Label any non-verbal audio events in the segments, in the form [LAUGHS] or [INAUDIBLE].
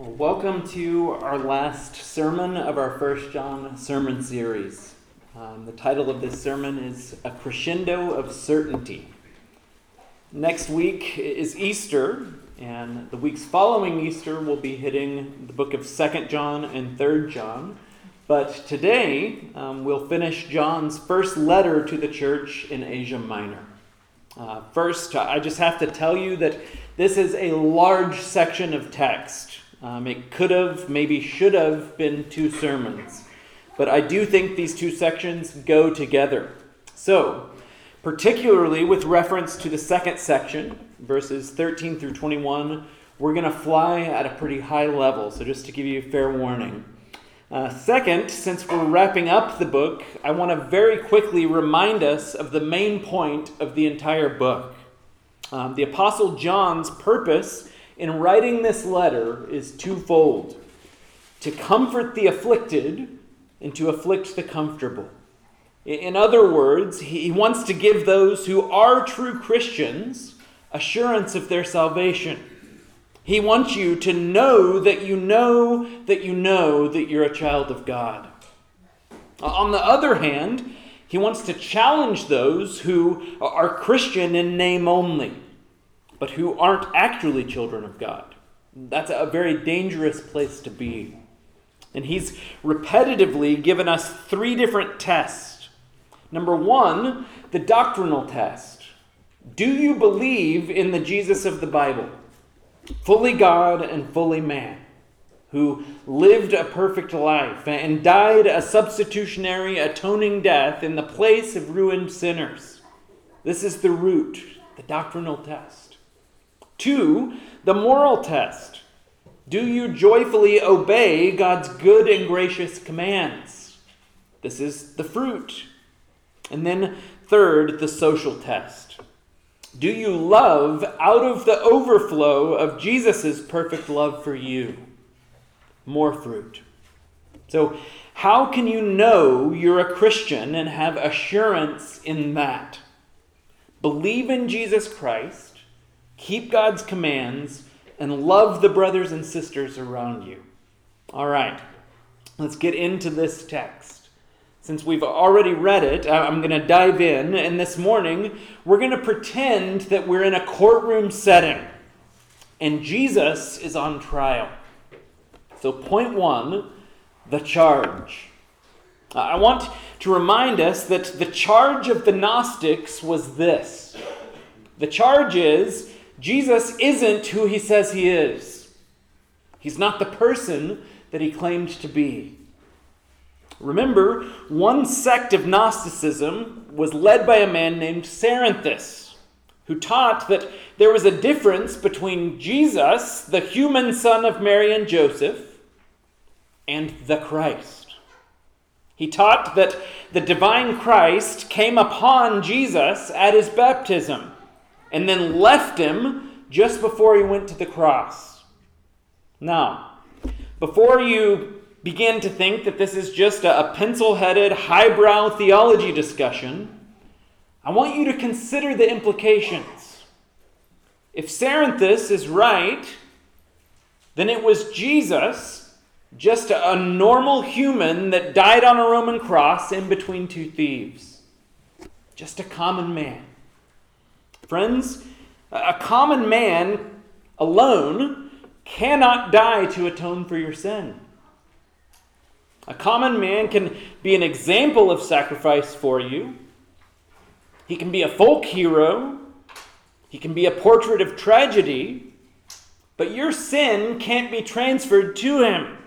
Well, welcome to our last sermon of our First John sermon series. Um, the title of this sermon is A Crescendo of Certainty. Next week is Easter, and the weeks following Easter will be hitting the book of Second John and Third John. But today um, we'll finish John's first letter to the church in Asia Minor. Uh, first, I just have to tell you that this is a large section of text. Um, it could have, maybe should have been two sermons. But I do think these two sections go together. So, particularly with reference to the second section, verses 13 through 21, we're going to fly at a pretty high level. So, just to give you a fair warning. Uh, second, since we're wrapping up the book, I want to very quickly remind us of the main point of the entire book. Um, the Apostle John's purpose in writing this letter is twofold to comfort the afflicted and to afflict the comfortable. In other words, he wants to give those who are true Christians assurance of their salvation. He wants you to know that you know that you know that you're a child of God. On the other hand, he wants to challenge those who are Christian in name only but who aren't actually children of God. That's a very dangerous place to be. And he's repetitively given us three different tests. Number one, the doctrinal test. Do you believe in the Jesus of the Bible? Fully God and fully man, who lived a perfect life and died a substitutionary atoning death in the place of ruined sinners. This is the root, the doctrinal test. Two, the moral test. Do you joyfully obey God's good and gracious commands? This is the fruit. And then, third, the social test. Do you love out of the overflow of Jesus' perfect love for you? More fruit. So, how can you know you're a Christian and have assurance in that? Believe in Jesus Christ keep God's commands, and love the brothers and sisters around you. All right, let's get into this text. Since we've already read it, I'm going to dive in, and this morning we're going to pretend that we're in a courtroom setting and Jesus is on trial. So, point one the charge. I want to remind us that the charge of the Gnostics was this the charge is Jesus isn't who he says he is. He's not the person that he claimed to be. Remember, one sect of Gnosticism was led by a man named Cerinthus, who taught that there was a difference between Jesus, the human son of Mary and Joseph, and the Christ. He taught that the divine Christ came upon Jesus at his baptism and then left him just before he went to the cross. Now, before you begin to think that this is just a, pencil headed, highbrow theology discussion, I want you to consider the implications. If Cerinthus is right, then it was Jesus, just a normal human that died on a Roman cross in between two thieves. Just a common man. Friends, a common man alone cannot die to atone for your sin. A common man can be an example of sacrifice for you. He can be a folk hero. He can be a portrait of tragedy. But your sin can't be transferred to him,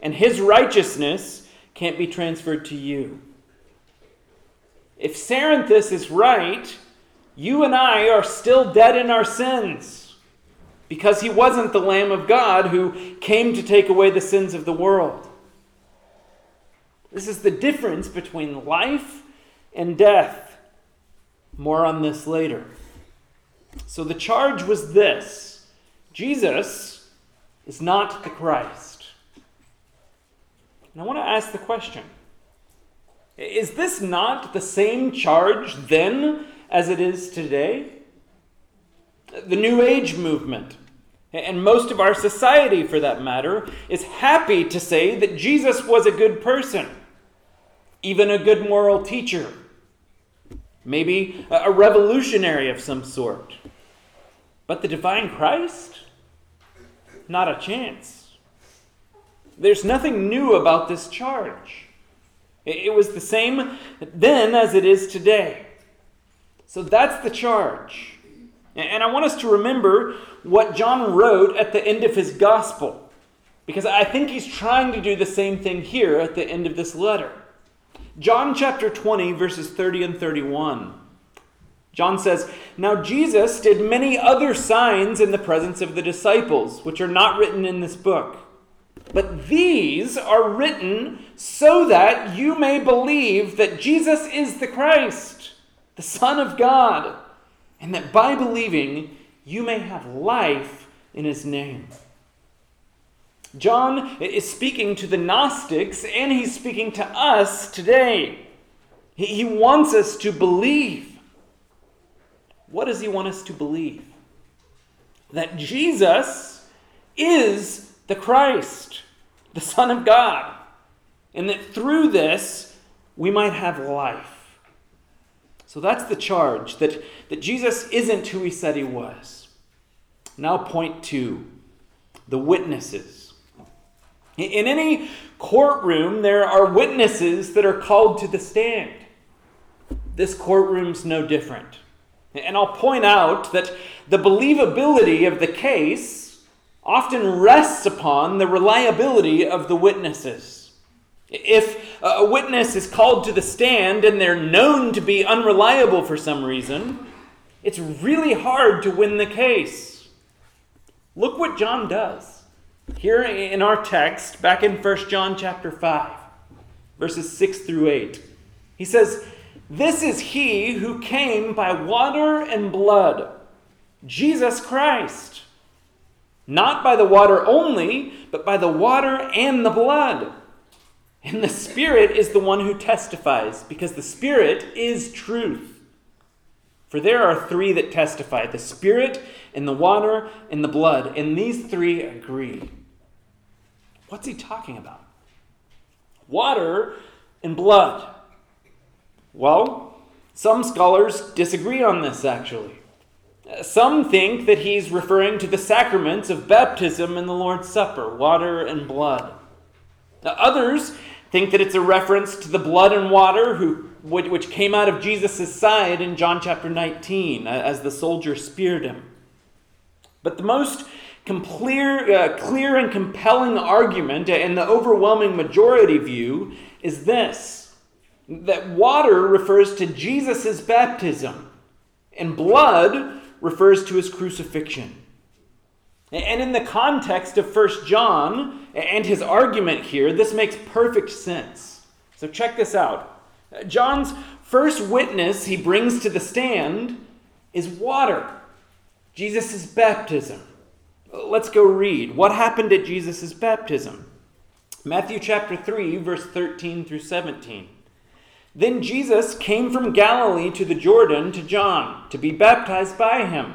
and his righteousness can't be transferred to you. If Cerinthus is right, you and I are still dead in our sins because he wasn't the Lamb of God who came to take away the sins of the world. This is the difference between life and death. More on this later. So the charge was this Jesus is not the Christ. And I want to ask the question Is this not the same charge then as it is today. The New Age movement and most of our society for that matter, is happy to say that Jesus was a good person, even a good moral teacher, maybe a revolutionary of some sort. But the divine Christ? Not a chance. There's nothing new about this charge. It was the same then as it is today. So that's the charge. And I want us to remember what John wrote at the end of his gospel, because I think he's trying to do the same thing here at the end of this letter. John chapter 20, verses 30 and 31. John says, Now Jesus did many other signs in the presence of the disciples, which are not written in this book. But these are written so that you may believe that Jesus is the Christ, the Son of God and that by believing you may have life in his name. John is speaking to the Gnostics and he's speaking to us today. He wants us to believe. What does he want us to believe? That Jesus is the Christ, the Son of God, and that through this we might have life. So that's the charge that, that Jesus isn't who he said he was. Now, point two the witnesses. In any courtroom, there are witnesses that are called to the stand. This courtroom's no different. And I'll point out that the believability of the case often rests upon the reliability of the witnesses. If a witness is called to the stand and they're known to be unreliable for some reason, it's really hard to win the case. Look what John does. Here in our text, back in 1 John chapter 5, verses 6 through 8. He says, This is he who came by water and blood, Jesus Christ. Not by the water only, but by the water and the blood. And the Spirit is the one who testifies, because the Spirit is truth. For there are three that testify the Spirit, and the water, and the blood, and these three agree. What's he talking about? Water and blood. Well, some scholars disagree on this, actually. Some think that he's referring to the sacraments of baptism and the Lord's Supper, water and blood. Now, others think that it's a reference to the blood and water who, which came out of Jesus' side in John chapter 19 as the soldier speared him. But the most clear, uh, clear and compelling argument, and the overwhelming majority view, is this that water refers to Jesus' baptism, and blood refers to his crucifixion. And in the context of 1 John and his argument here, this makes perfect sense. So check this out. John's first witness he brings to the stand is water, Jesus' baptism. Let's go read. What happened at Jesus' baptism? Matthew chapter 3, verse 13 through 17. Then Jesus came from Galilee to the Jordan to John to be baptized by him.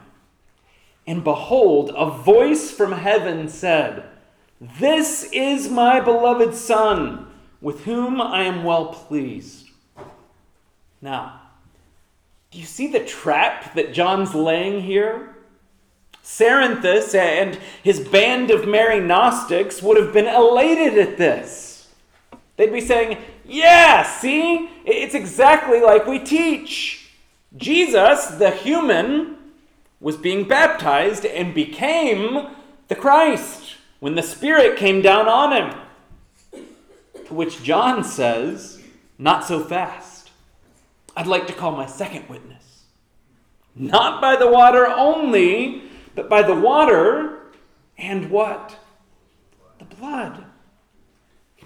And behold, a voice from heaven said, This is my beloved Son, with whom I am well pleased. Now, do you see the trap that John's laying here? Cerinthus and his band of merry Gnostics would have been elated at this. They'd be saying, Yeah, see? It's exactly like we teach. Jesus, the human, was being baptized and became the Christ when the Spirit came down on him. To which John says, Not so fast. I'd like to call my second witness. Not by the water only, but by the water and what? The blood.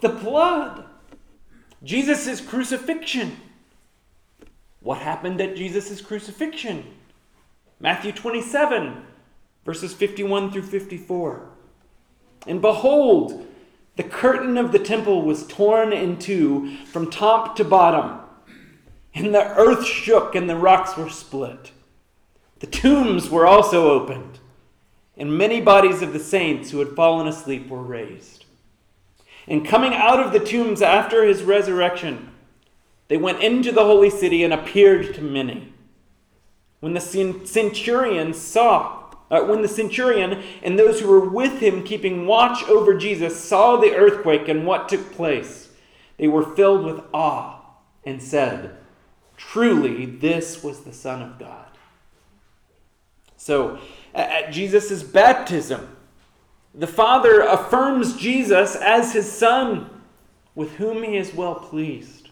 The blood. Jesus' crucifixion. What happened at Jesus' crucifixion? Matthew 27, verses 51 through 54. And behold, the curtain of the temple was torn in two from top to bottom, and the earth shook and the rocks were split. The tombs were also opened, and many bodies of the saints who had fallen asleep were raised. And coming out of the tombs after his resurrection, they went into the holy city and appeared to many. When the centurion saw, uh, when the centurion and those who were with him keeping watch over Jesus saw the earthquake and what took place, they were filled with awe and said, Truly, this was the Son of God. So, at Jesus' baptism, the Father affirms Jesus as his Son, with whom he is well pleased.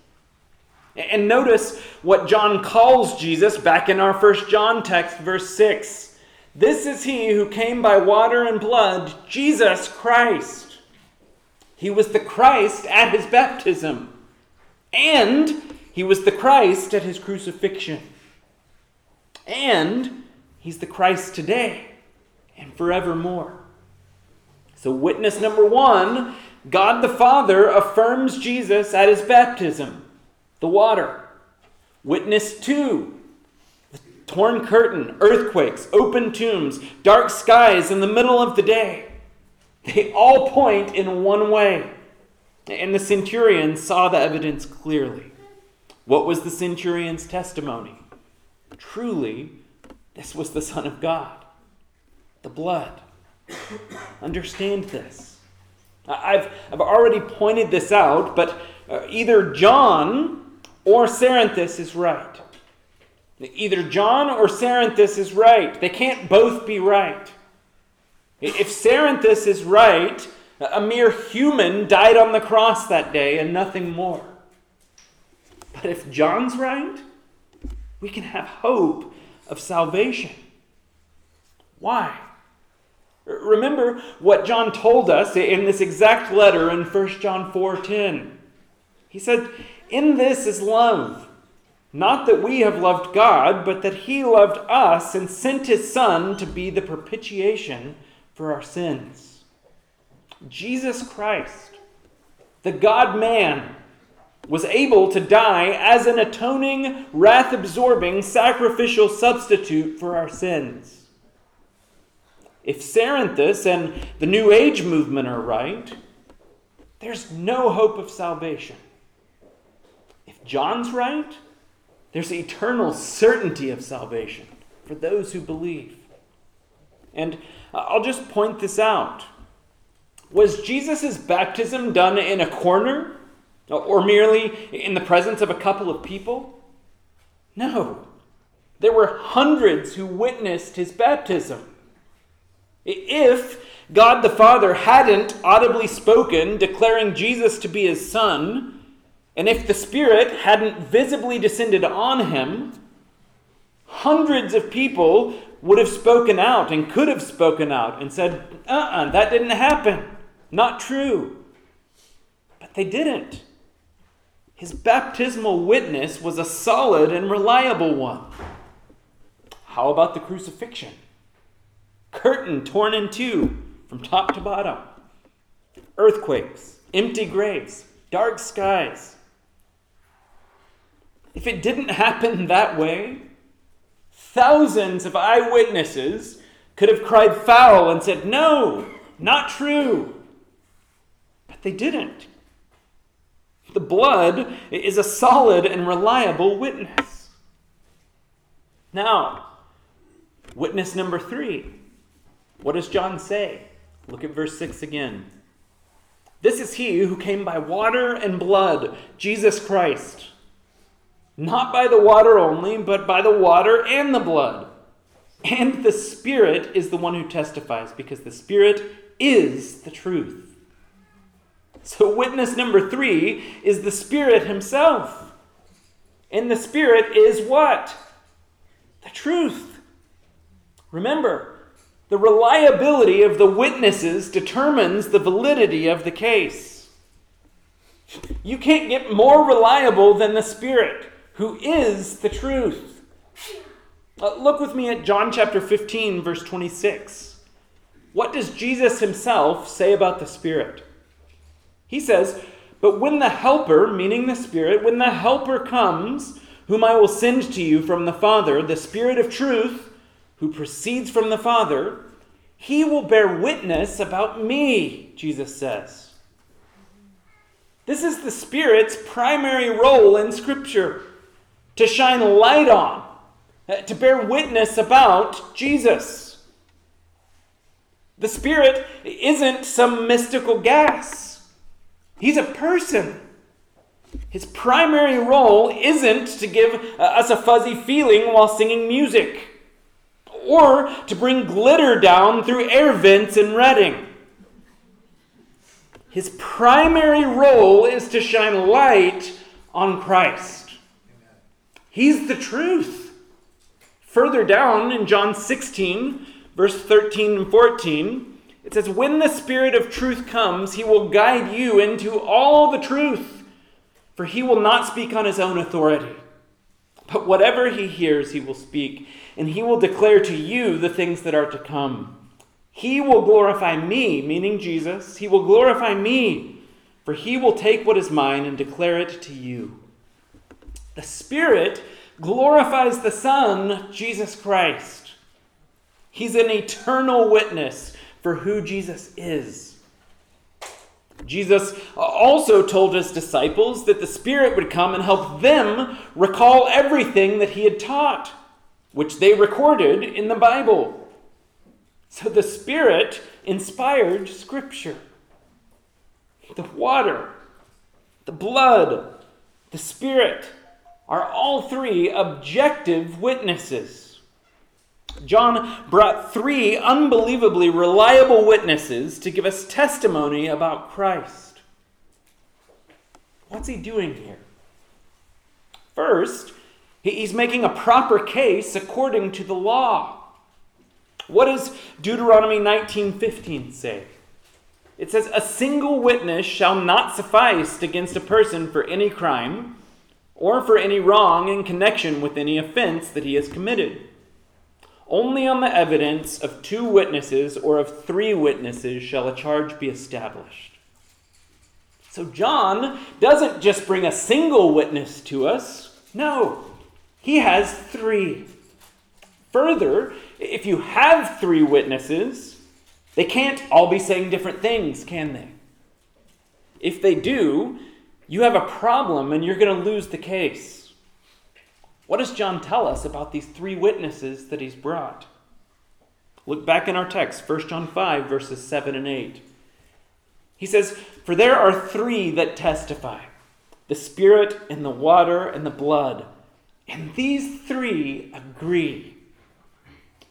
And notice what John calls Jesus back in our first John text, verse 6. This is he who came by water and blood, Jesus Christ. He was the Christ at his baptism, and he was the Christ at his crucifixion. And he's the Christ today and forevermore. So, witness number one God the Father affirms Jesus at his baptism, the water. Witness two the torn curtain, earthquakes, open tombs, dark skies in the middle of the day. They all point in one way. And the centurion saw the evidence clearly. What was the centurion's testimony? Truly, this was the Son of God, the blood. Understand this. I've, I've already pointed this out, but uh, either John or Cerinthus is right. Either John or Cerinthus is right. They can't both be right. If Cerinthus is right, a mere human died on the cross that day and nothing more. But if John's right, we can have hope of salvation. Why? Remember what John told us in this exact letter in 1 John 4:10. He said, "In this is love, not that we have loved God, but that he loved us and sent his son to be the propitiation for our sins." Jesus Christ, the God man, was able to die as an atoning, wrath absorbing, sacrificial substitute for our sins. If Cerinthus and the New Age movement are right, there's no hope of salvation. John's right, there's eternal certainty of salvation for those who believe. And I'll just point this out. Was Jesus' baptism done in a corner or merely in the presence of a couple of people? No. There were hundreds who witnessed his baptism. If God the Father hadn't audibly spoken, declaring Jesus to be his Son, and if the Spirit hadn't visibly descended on him, hundreds of people would have spoken out and could have spoken out and said, uh uh-uh, uh that didn't happen. Not true. But they didn't. His baptismal witness was a solid and reliable one. How about the crucifixion? curtain torn in two from top to bottom, earthquakes, empty graves, dark skies. If it didn't happen that way, thousands of eyewitnesses could have cried foul and said, No, not true. But they didn't. The blood is a solid and reliable witness. Now, witness number three what does John say? Look at verse 6 again. This is he who came by water and blood, Jesus Christ. Not by the water only, but by the water and the blood. And the Spirit is the one who testifies, because the Spirit is the truth. So, witness number three is the Spirit Himself. And the Spirit is what? The truth. Remember, The reliability of the witnesses determines the validity of the case. You can't get more reliable than the Spirit, who is the truth. Uh, look with me at John chapter 15, verse 26. What does Jesus himself say about the Spirit? He says, But when the Helper, meaning the Spirit, when the Helper comes, whom I will send to you from the Father, the Spirit of truth, who proceeds from the Father, he will bear witness about me, Jesus says. This is the Spirit's primary role in Scripture to shine light on, uh, to bear witness about Jesus. The Spirit isn't some mystical gas, He's a person. His primary role isn't to give uh, us a fuzzy feeling while singing music or to bring glitter down through air vents in Redding. His primary role is to shine light on Christ. He's the truth. Further down in John 16, verse 13 and 14, it says, When the Spirit of truth comes, he will guide you into all the truth, for he will not speak on his own authority. But whatever he hears, he will speak, and he will declare to you the things that are to come. He will glorify me, meaning Jesus. He will glorify me, for he will take what is mine and declare it to you. The Spirit glorifies the Son, Jesus Christ. He's an eternal witness for who Jesus is. Jesus also told his disciples that the Spirit would come and help them recall everything that he had taught, which they recorded in the Bible. So the Spirit inspired Scripture. The water, the blood, the Spirit are all three objective witnesses. John brought three unbelievably reliable witnesses to give us testimony about Christ. What's he doing here? First, he's making a proper case according to the law. What does Deuteronomy 19:15 say? It says a single witness shall not suffice against a person for any crime or for any wrong in connection with any offense that he has committed. Only on the evidence of two witnesses or of three witnesses shall a charge be established. So John doesn't just bring a single witness to us. No, he has three. Further, if you have three witnesses, they can't all be saying different things, can they? If they do, you have a problem and you're going to lose the case. What does John tell us about these three witnesses that he's brought? Look back in our text, 1 John 5, verses 7 and 8. He says, For there are three that testify the Spirit, and the water, and the blood. And these three agree.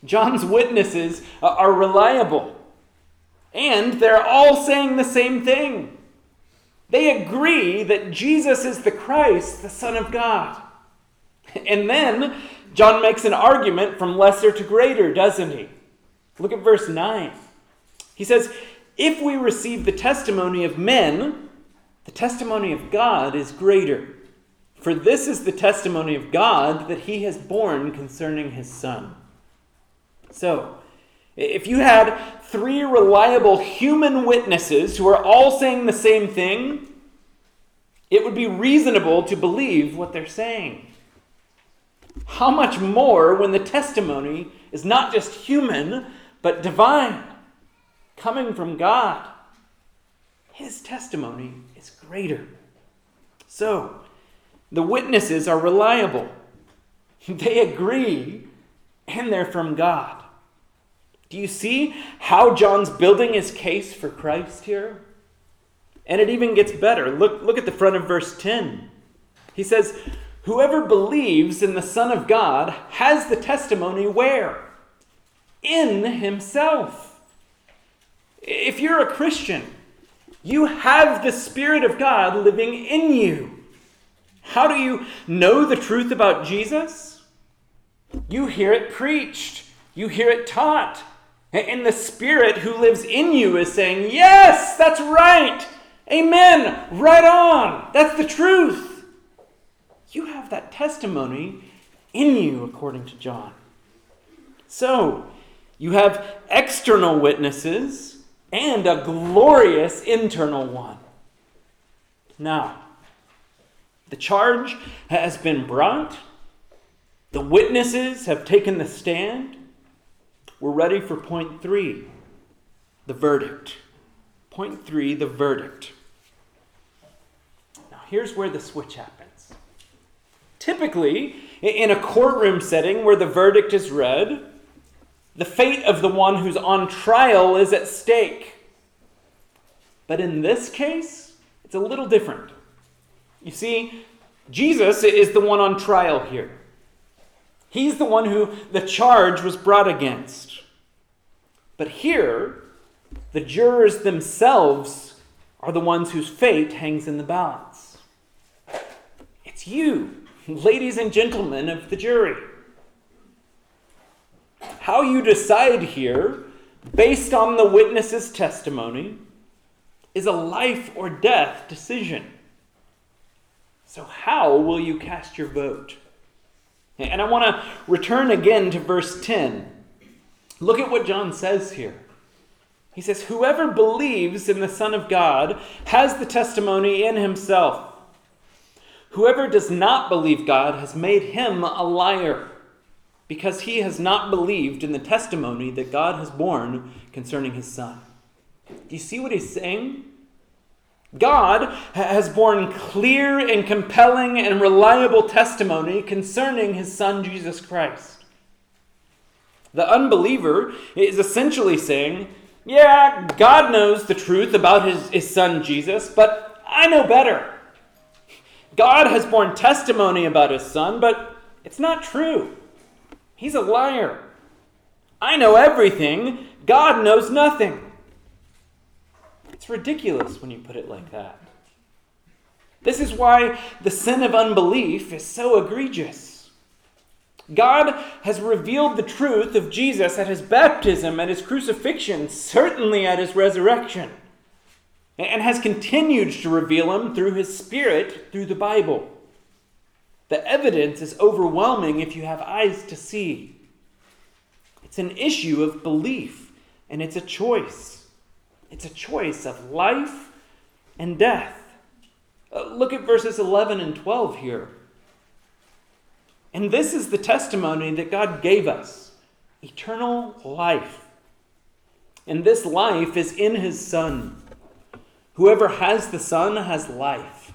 John's witnesses are reliable, and they're all saying the same thing. They agree that Jesus is the Christ, the Son of God. And then John makes an argument from lesser to greater, doesn't he? Look at verse 9. He says, If we receive the testimony of men, the testimony of God is greater. For this is the testimony of God that he has borne concerning his Son. So, if you had three reliable human witnesses who are all saying the same thing, it would be reasonable to believe what they're saying. How much more when the testimony is not just human, but divine, coming from God? His testimony is greater. So, the witnesses are reliable, they agree, and they're from God. Do you see how John's building his case for Christ here? And it even gets better. Look, look at the front of verse 10. He says, Whoever believes in the Son of God has the testimony where? In himself. If you're a Christian, you have the Spirit of God living in you. How do you know the truth about Jesus? You hear it preached, you hear it taught, And the Spirit who lives in you is saying, Yes, that's right. Amen. Right on. That's the truth. You have that testimony in you, according to John. So, you have external witnesses and a glorious internal one. Now, the charge has been brought, the witnesses have taken the stand. We're ready for point three the verdict. Point three the verdict. Now, here's where the switch happens. Typically, in a courtroom setting where the verdict is read, the fate of the one who's on trial is at stake. But in this case, it's a little different. You see, Jesus is the one on trial here. He's the one who the charge was brought against. But here, the jurors themselves are the ones whose fate hangs in the balance. It's you, ladies and gentlemen of the jury. How you decide here, based on the witness's testimony, is a life or death decision. So, how will you cast your vote? And I want to return again to verse 10. Look at what John says here. He says, Whoever believes in the Son of God has the testimony in himself. Whoever does not believe God has made him a liar, because he has not believed in the testimony that God has borne concerning his Son. Do you see what he's saying? God has borne clear and compelling and reliable testimony concerning his Son, Jesus Christ. The unbeliever is essentially saying, Yeah, God knows the truth about his, his Son, Jesus, but I know better. God has borne testimony about his Son, but it's not true. He's a liar. I know everything, God knows nothing. It's ridiculous when you put it like that. This is why the sin of unbelief is so egregious. God has revealed the truth of Jesus at his baptism, at his crucifixion, certainly at his resurrection, and has continued to reveal him through his Spirit through the Bible. The evidence is overwhelming if you have eyes to see. It's an issue of belief, and it's a choice. It's a choice of life and death. Uh, look at verses 11 and 12 here. And this is the testimony that God gave us eternal life. And this life is in his Son. Whoever has the Son has life.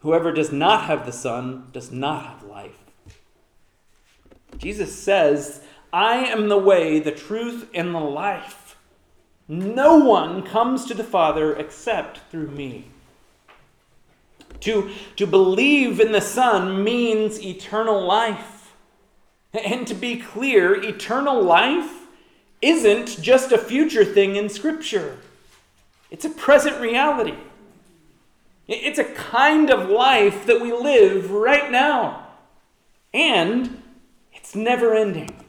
Whoever does not have the Son does not have life. Jesus says, I am the way, the truth, and the life. No one comes to the Father except through me. To, to believe in the Son means eternal life. And to be clear, eternal life isn't just a future thing in Scripture, it's a present reality. It's a kind of life that we live right now. And it's never ending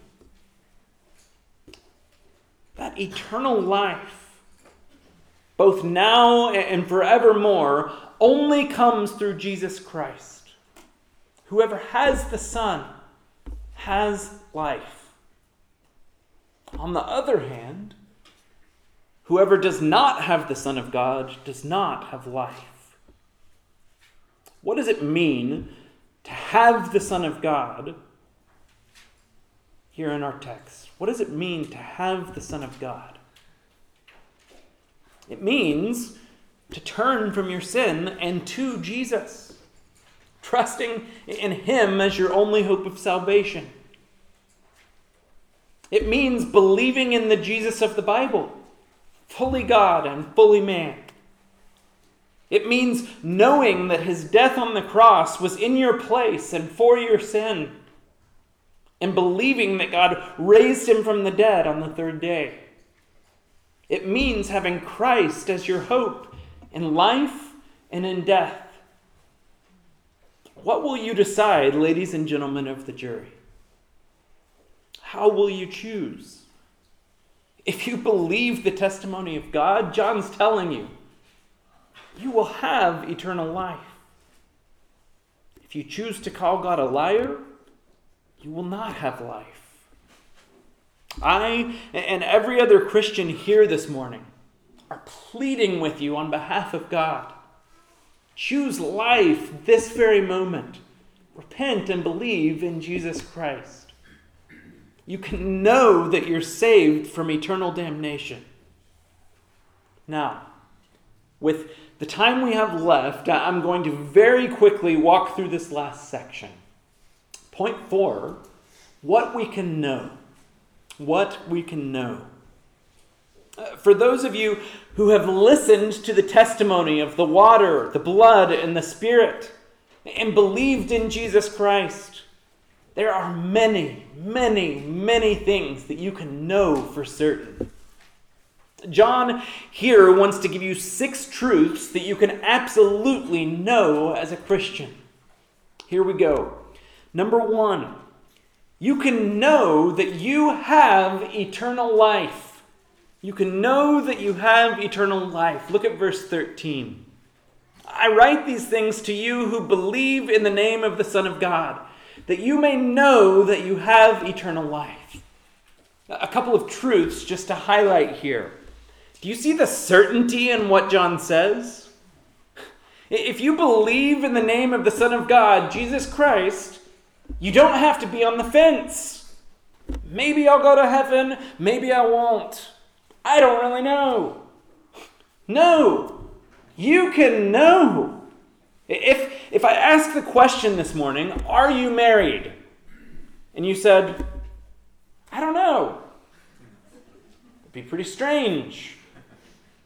that eternal life, both now and forevermore, only comes through Jesus Christ. Whoever has the Son has life. On the other hand, whoever does not have the Son of God does not have life. What does it mean to have the Son of God here in our text? What does it mean to have the Son of God? It means to turn from your sin and to Jesus, trusting in Him as your only hope of salvation. It means believing in the Jesus of the Bible, fully God and fully man. It means knowing that his death on the cross was in your place and for your sin and believing that God raised him from the dead on the third day. It means having Christ as your hope in life and in death. What will you decide, ladies and gentlemen of the jury? How will you choose? If you believe the testimony of God, John's telling you, you will have eternal life. If you choose to call God a liar, you will not have life. I and every other Christian here this morning are pleading with you on behalf of God. Choose life this very moment. Repent and believe in Jesus Christ. You can know that you're saved from eternal damnation. Now, with the time we have left, I'm going to very quickly walk through this last section. Point four what we can know. What we can know. Uh, for those of you who have listened to the testimony of the water, the blood, and the Spirit, and believed in Jesus Christ, there are many, many, many things that you can know for certain. John here wants to give you six truths that you can absolutely know as a Christian. Here we go. Number one, you can know that you have eternal life. You can know that you have eternal life. Look at verse 13. I write these things to you who believe in the name of the Son of God, that you may know that you have eternal life. A couple of truths just to highlight here. Do you see the certainty in what John says? If you believe in the name of the Son of God, Jesus Christ, you don't have to be on the fence. Maybe I'll go to heaven, maybe I won't. I don't really know. No, you can know. If, if I ask the question this morning, are you married? And you said, I don't know. It'd be pretty strange.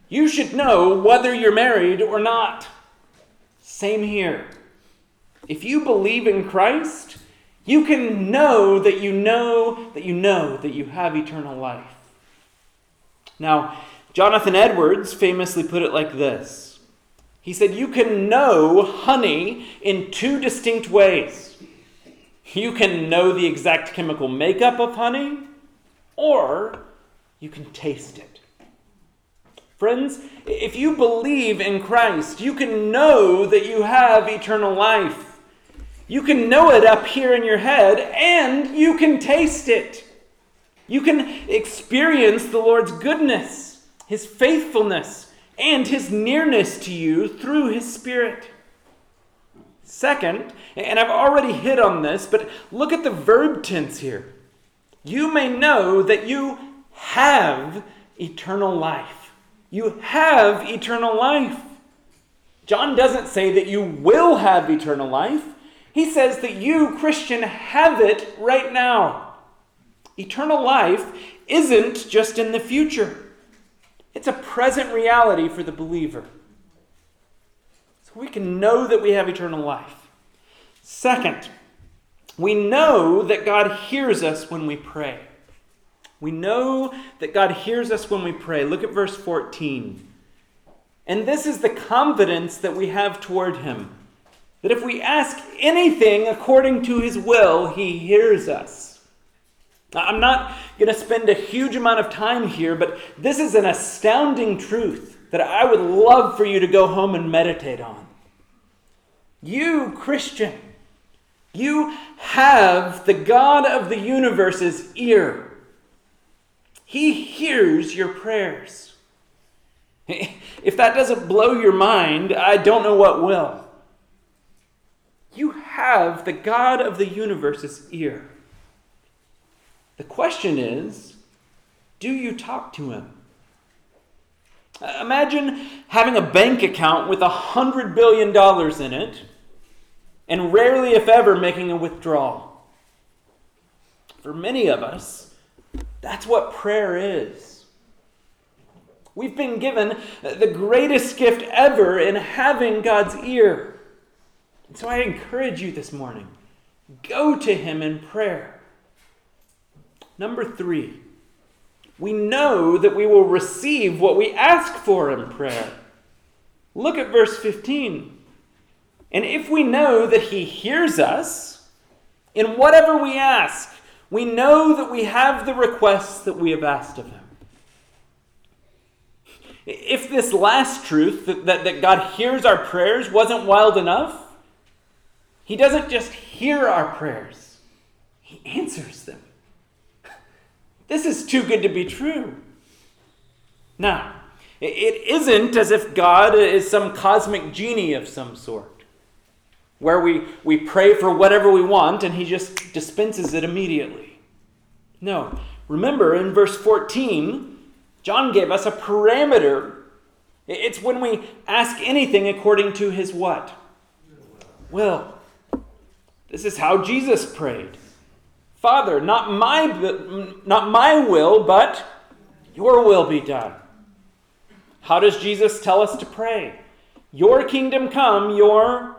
You should know whether you're married or not. Same here. If you believe in Christ, you can know that you know that you know that you have eternal life. Now, Jonathan Edwards famously put it like this He said, You can know honey in two distinct ways. You can know the exact chemical makeup of honey, or you can taste it. Friends, if you believe in Christ, you can know that you have eternal life. You can know it up here in your head, and you can taste it. You can experience the Lord's goodness, His faithfulness, and His nearness to you through His Spirit. Second, and I've already hit on this, but look at the verb tense here. You may know that you have eternal life. You have eternal life. John doesn't say that you will have eternal life. He says that you, Christian, have it right now. Eternal life isn't just in the future, it's a present reality for the believer. So we can know that we have eternal life. Second, we know that God hears us when we pray. We know that God hears us when we pray. Look at verse 14. And this is the confidence that we have toward Him that if we ask anything according to His will, He hears us. I'm not going to spend a huge amount of time here, but this is an astounding truth that I would love for you to go home and meditate on. You, Christian, you have the God of the universe's ear. He hears your prayers. [LAUGHS] If that doesn't blow your mind, I don't know what will. You have the God of the universe's ear. The question is do you talk to him? Uh, imagine having a bank account with a $100 billion in it and rarely, if ever, making a withdrawal. For many of us, that's what prayer is. We've been given the greatest gift ever in having God's ear. And so I encourage you this morning go to Him in prayer. Number three, we know that we will receive what we ask for in prayer. Look at verse 15. And if we know that He hears us in whatever we ask, we know that we have the requests that we have asked of him. If this last truth, that, that, that God hears our prayers, wasn't wild enough, He doesn't just hear our prayers, He answers them. This is too good to be true. Now, it isn't as if God is some cosmic genie of some sort, where we, we pray for whatever we want and He just dispenses it immediately. No. Remember in verse 14, John gave us a parameter. It's when we ask anything according to His what? Will. This is how Jesus prayed. Father, not my, not my will, but your will be done. How does Jesus tell us to pray? Your kingdom come, your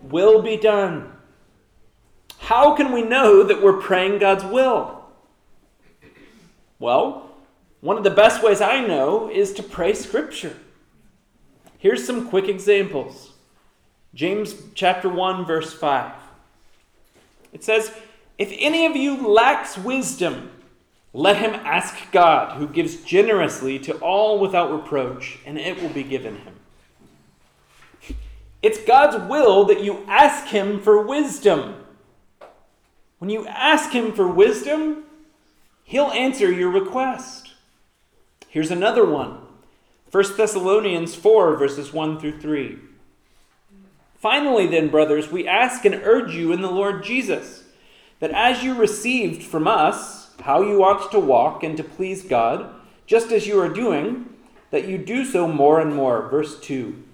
will be done. How can we know that we're praying God's will? Well, one of the best ways I know is to pray Scripture. Here's some quick examples James chapter 1, verse 5. It says, If any of you lacks wisdom, let him ask God, who gives generously to all without reproach, and it will be given him. It's God's will that you ask him for wisdom. When you ask him for wisdom, he'll answer your request. Here's another one 1 Thessalonians 4, verses 1 through 3. Finally, then, brothers, we ask and urge you in the Lord Jesus that as you received from us, how you ought to walk and to please God, just as you are doing, that you do so more and more. Verse 2.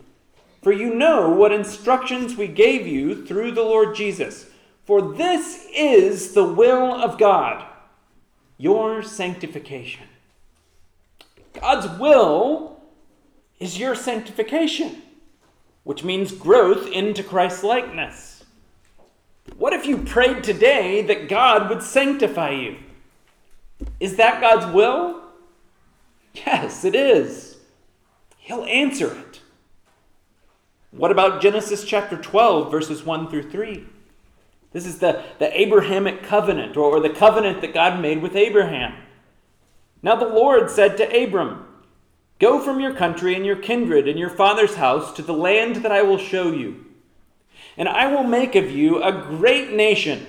For you know what instructions we gave you through the Lord Jesus. For this is the will of God, your sanctification. God's will is your sanctification, which means growth into Christ likeness. What if you prayed today that God would sanctify you? Is that God's will? Yes, it is. He'll answer it. What about Genesis chapter 12, verses 1 through 3? This is the, the Abrahamic covenant, or, or the covenant that God made with Abraham. Now the Lord said to Abram, Go from your country and your kindred and your father's house to the land that I will show you. And I will make of you a great nation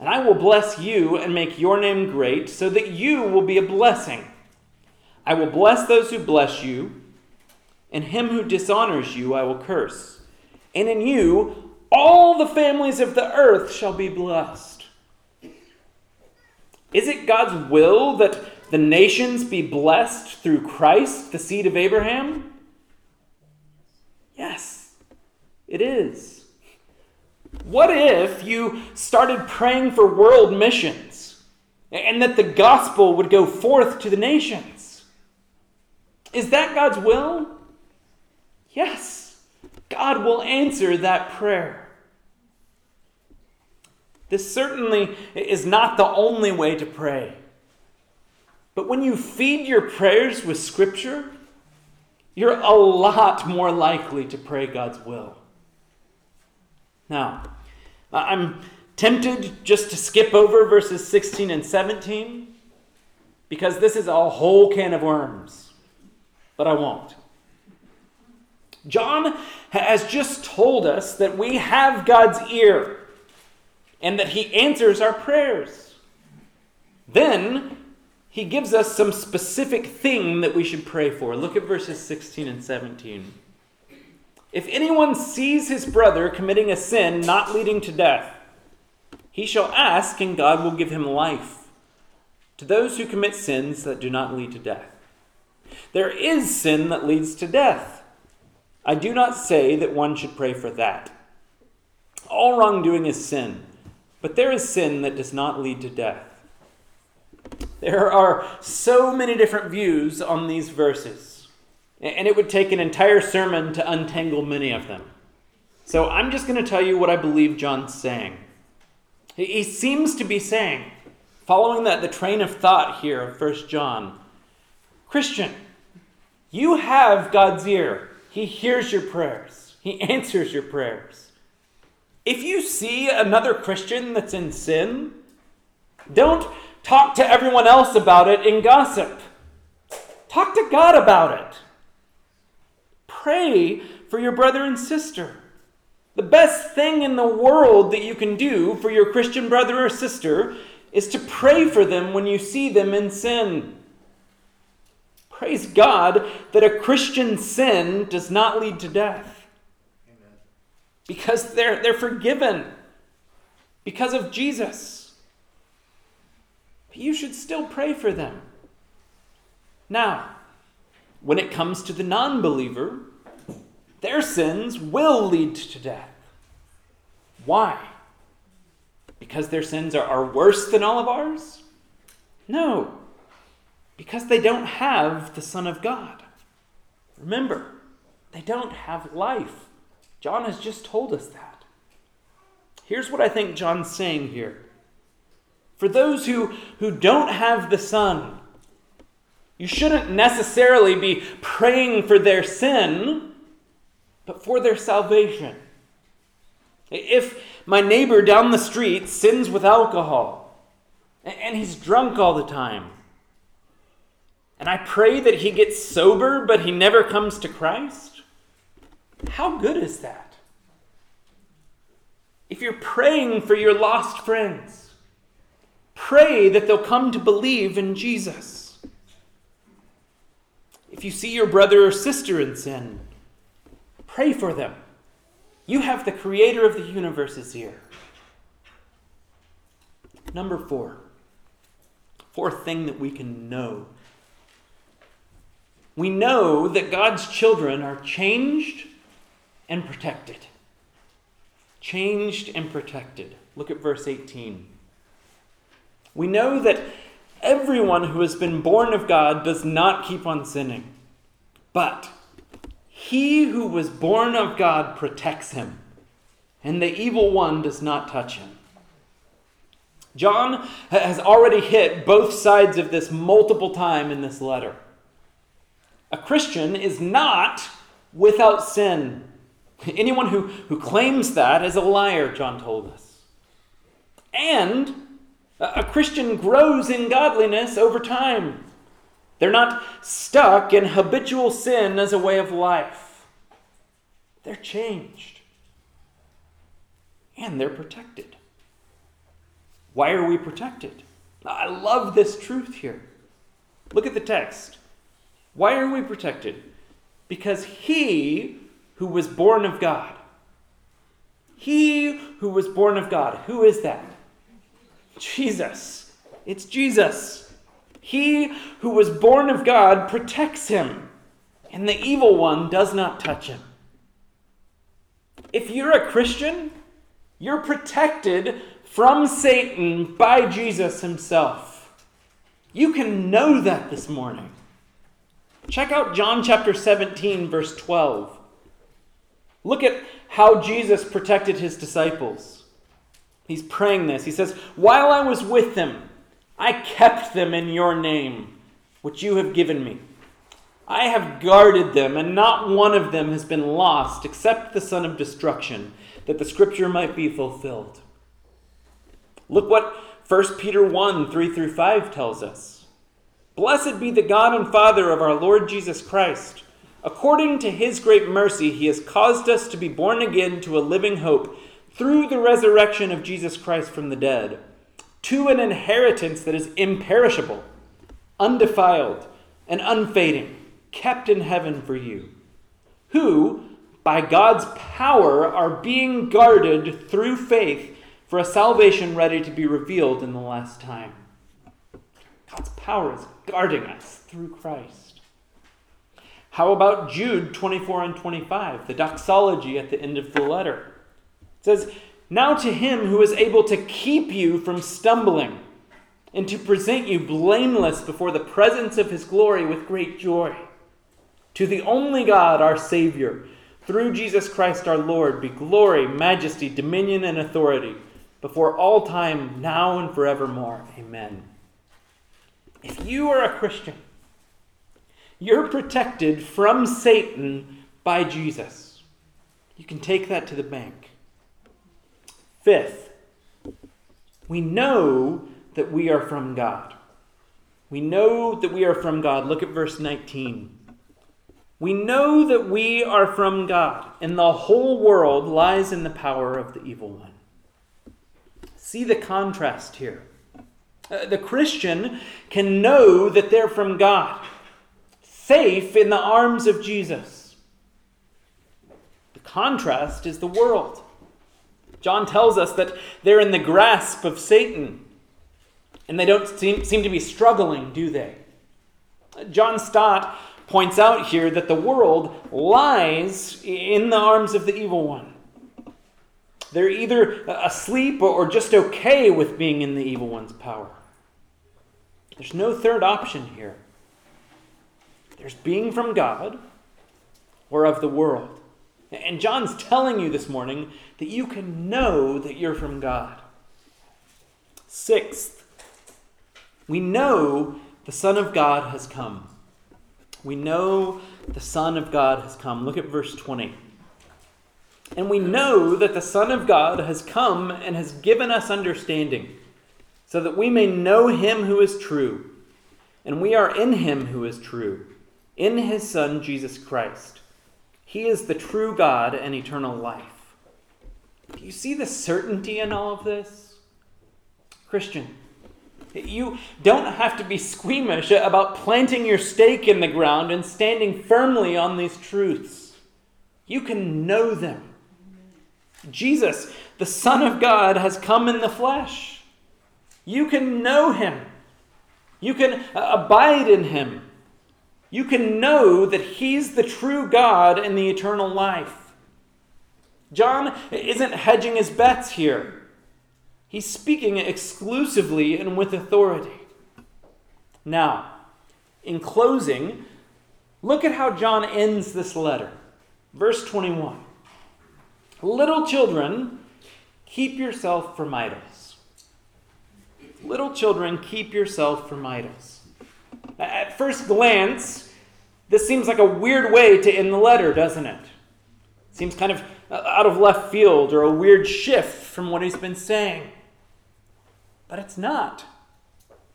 and I will bless you and make your name great, so that you will be a blessing. I will bless those who bless you, and him who dishonors you I will curse. And in you all the families of the earth shall be blessed. Is it God's will that the nations be blessed through Christ, the seed of Abraham? Yes, it is. What if you started praying for world missions and that the gospel would go forth to the nations? Is that God's will? Yes, God will answer that prayer. This certainly is not the only way to pray. But when you feed your prayers with Scripture, you're a lot more likely to pray God's will. Now, I'm tempted just to skip over verses 16 and 17 because this is a whole can of worms, but I won't. John has just told us that we have God's ear and that he answers our prayers. Then he gives us some specific thing that we should pray for. Look at verses 16 and 17. If anyone sees his brother committing a sin not leading to death, he shall ask, and God will give him life. To those who commit sins that do not lead to death. There is sin that leads to death. I do not say that one should pray for that. All wrongdoing is sin, but there is sin that does not lead to death. There are so many different views on these verses. And it would take an entire sermon to untangle many of them. So I'm just going to tell you what I believe John's saying. He seems to be saying, following that the train of thought here of 1 John, Christian, you have God's ear. He hears your prayers. He answers your prayers. If you see another Christian that's in sin, don't talk to everyone else about it in gossip. Talk to God about it. Pray for your brother and sister. The best thing in the world that you can do for your Christian brother or sister is to pray for them when you see them in sin. Praise God that a Christian sin does not lead to death. Amen. Because they're, they're forgiven because of Jesus. But you should still pray for them. Now, when it comes to the non believer, their sins will lead to death. Why? Because their sins are, are worse than all of ours? No, because they don't have the Son of God. Remember, they don't have life. John has just told us that. Here's what I think John's saying here. For those who, who don't have the Son, you shouldn't necessarily be praying for their sin, but for their salvation. If my neighbor down the street sins with alcohol and he's drunk all the time, and I pray that he gets sober but he never comes to Christ, how good is that? If you're praying for your lost friends, pray that they'll come to believe in Jesus. If you see your brother or sister in sin, pray for them. You have the creator of the universe's ear. Number four, fourth thing that we can know. We know that God's children are changed and protected. Changed and protected. Look at verse 18. We know that everyone who has been born of God does not keep on sinning, but he who was born of God protects him, and the evil one does not touch him. John has already hit both sides of this multiple time in this letter. A Christian is not without sin. Anyone who, who claims that is a liar, John told us. And a Christian grows in godliness over time. They're not stuck in habitual sin as a way of life. They're changed. And they're protected. Why are we protected? I love this truth here. Look at the text. Why are we protected? Because he who was born of God, he who was born of God, who is that? Jesus. It's Jesus. He who was born of God protects him, and the evil one does not touch him. If you're a Christian, you're protected from Satan by Jesus himself. You can know that this morning. Check out John chapter 17, verse 12. Look at how Jesus protected his disciples. He's praying this. He says, While I was with them, I kept them in your name, which you have given me. I have guarded them, and not one of them has been lost except the son of destruction, that the scripture might be fulfilled. Look what 1 Peter 1 3 through 5 tells us. Blessed be the God and Father of our Lord Jesus Christ. According to his great mercy, he has caused us to be born again to a living hope through the resurrection of Jesus Christ from the dead to an inheritance that is imperishable, undefiled, and unfading, kept in heaven for you, who, by God's power, are being guarded through faith for a salvation ready to be revealed in the last time. God's power is guarding us through Christ. How about Jude 24 and 25, the doxology at the end of the letter? It says, now to him who is able to keep you from stumbling and to present you blameless before the presence of his glory with great joy. To the only God, our Savior, through Jesus Christ our Lord, be glory, majesty, dominion, and authority before all time, now and forevermore. Amen. If you are a Christian, you're protected from Satan by Jesus. You can take that to the bank. Fifth, we know that we are from God. We know that we are from God. Look at verse 19. We know that we are from God, and the whole world lies in the power of the evil one. See the contrast here. Uh, the Christian can know that they're from God, safe in the arms of Jesus. The contrast is the world. John tells us that they're in the grasp of Satan, and they don't seem, seem to be struggling, do they? John Stott points out here that the world lies in the arms of the evil one. They're either asleep or just okay with being in the evil one's power. There's no third option here. There's being from God or of the world. And John's telling you this morning that you can know that you're from God. Sixth, we know the Son of God has come. We know the Son of God has come. Look at verse 20. And we know that the Son of God has come and has given us understanding, so that we may know him who is true. And we are in him who is true, in his Son, Jesus Christ. He is the true God and eternal life. Do you see the certainty in all of this? Christian, you don't have to be squeamish about planting your stake in the ground and standing firmly on these truths. You can know them. Jesus, the Son of God, has come in the flesh. You can know him. You can uh, abide in him. You can know that he's the true God and the eternal life. John isn't hedging his bets here. He's speaking exclusively and with authority. Now, in closing, look at how John ends this letter. Verse 21 Little children, keep yourself from idols. Little children, keep yourself from idols. At first glance, this seems like a weird way to end the letter, doesn't it? Seems kind of uh, out of left field or a weird shift from what he's been saying but it's not.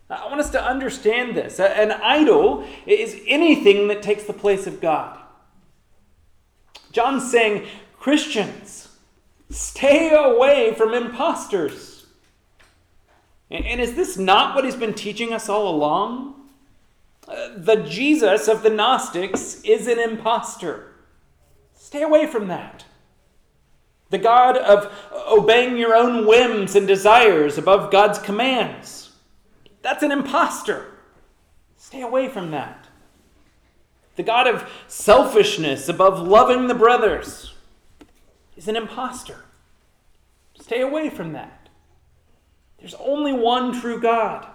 I want us to understand this. An idol is anything that takes the place of God. John's saying, Christians, stay away from imposters. And is this not what he's been teaching us all along? The Jesus of the Gnostics is an impostor. Stay away from that. The God of obeying your own whims and desires above God's commands. That's an impostor. Stay away from that. The God of selfishness above loving the brothers is an impostor. Stay away from that. There's only one true God,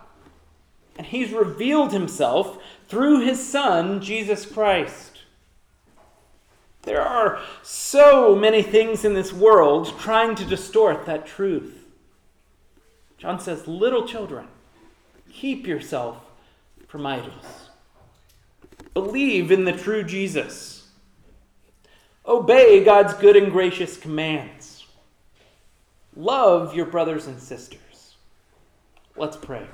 and He's revealed Himself through His Son, Jesus Christ. There are so many things in this world trying to distort that truth. John says, Little children, keep yourself from idols. Believe in the true Jesus. Obey God's good and gracious commands. Love your brothers and sisters. Let's pray.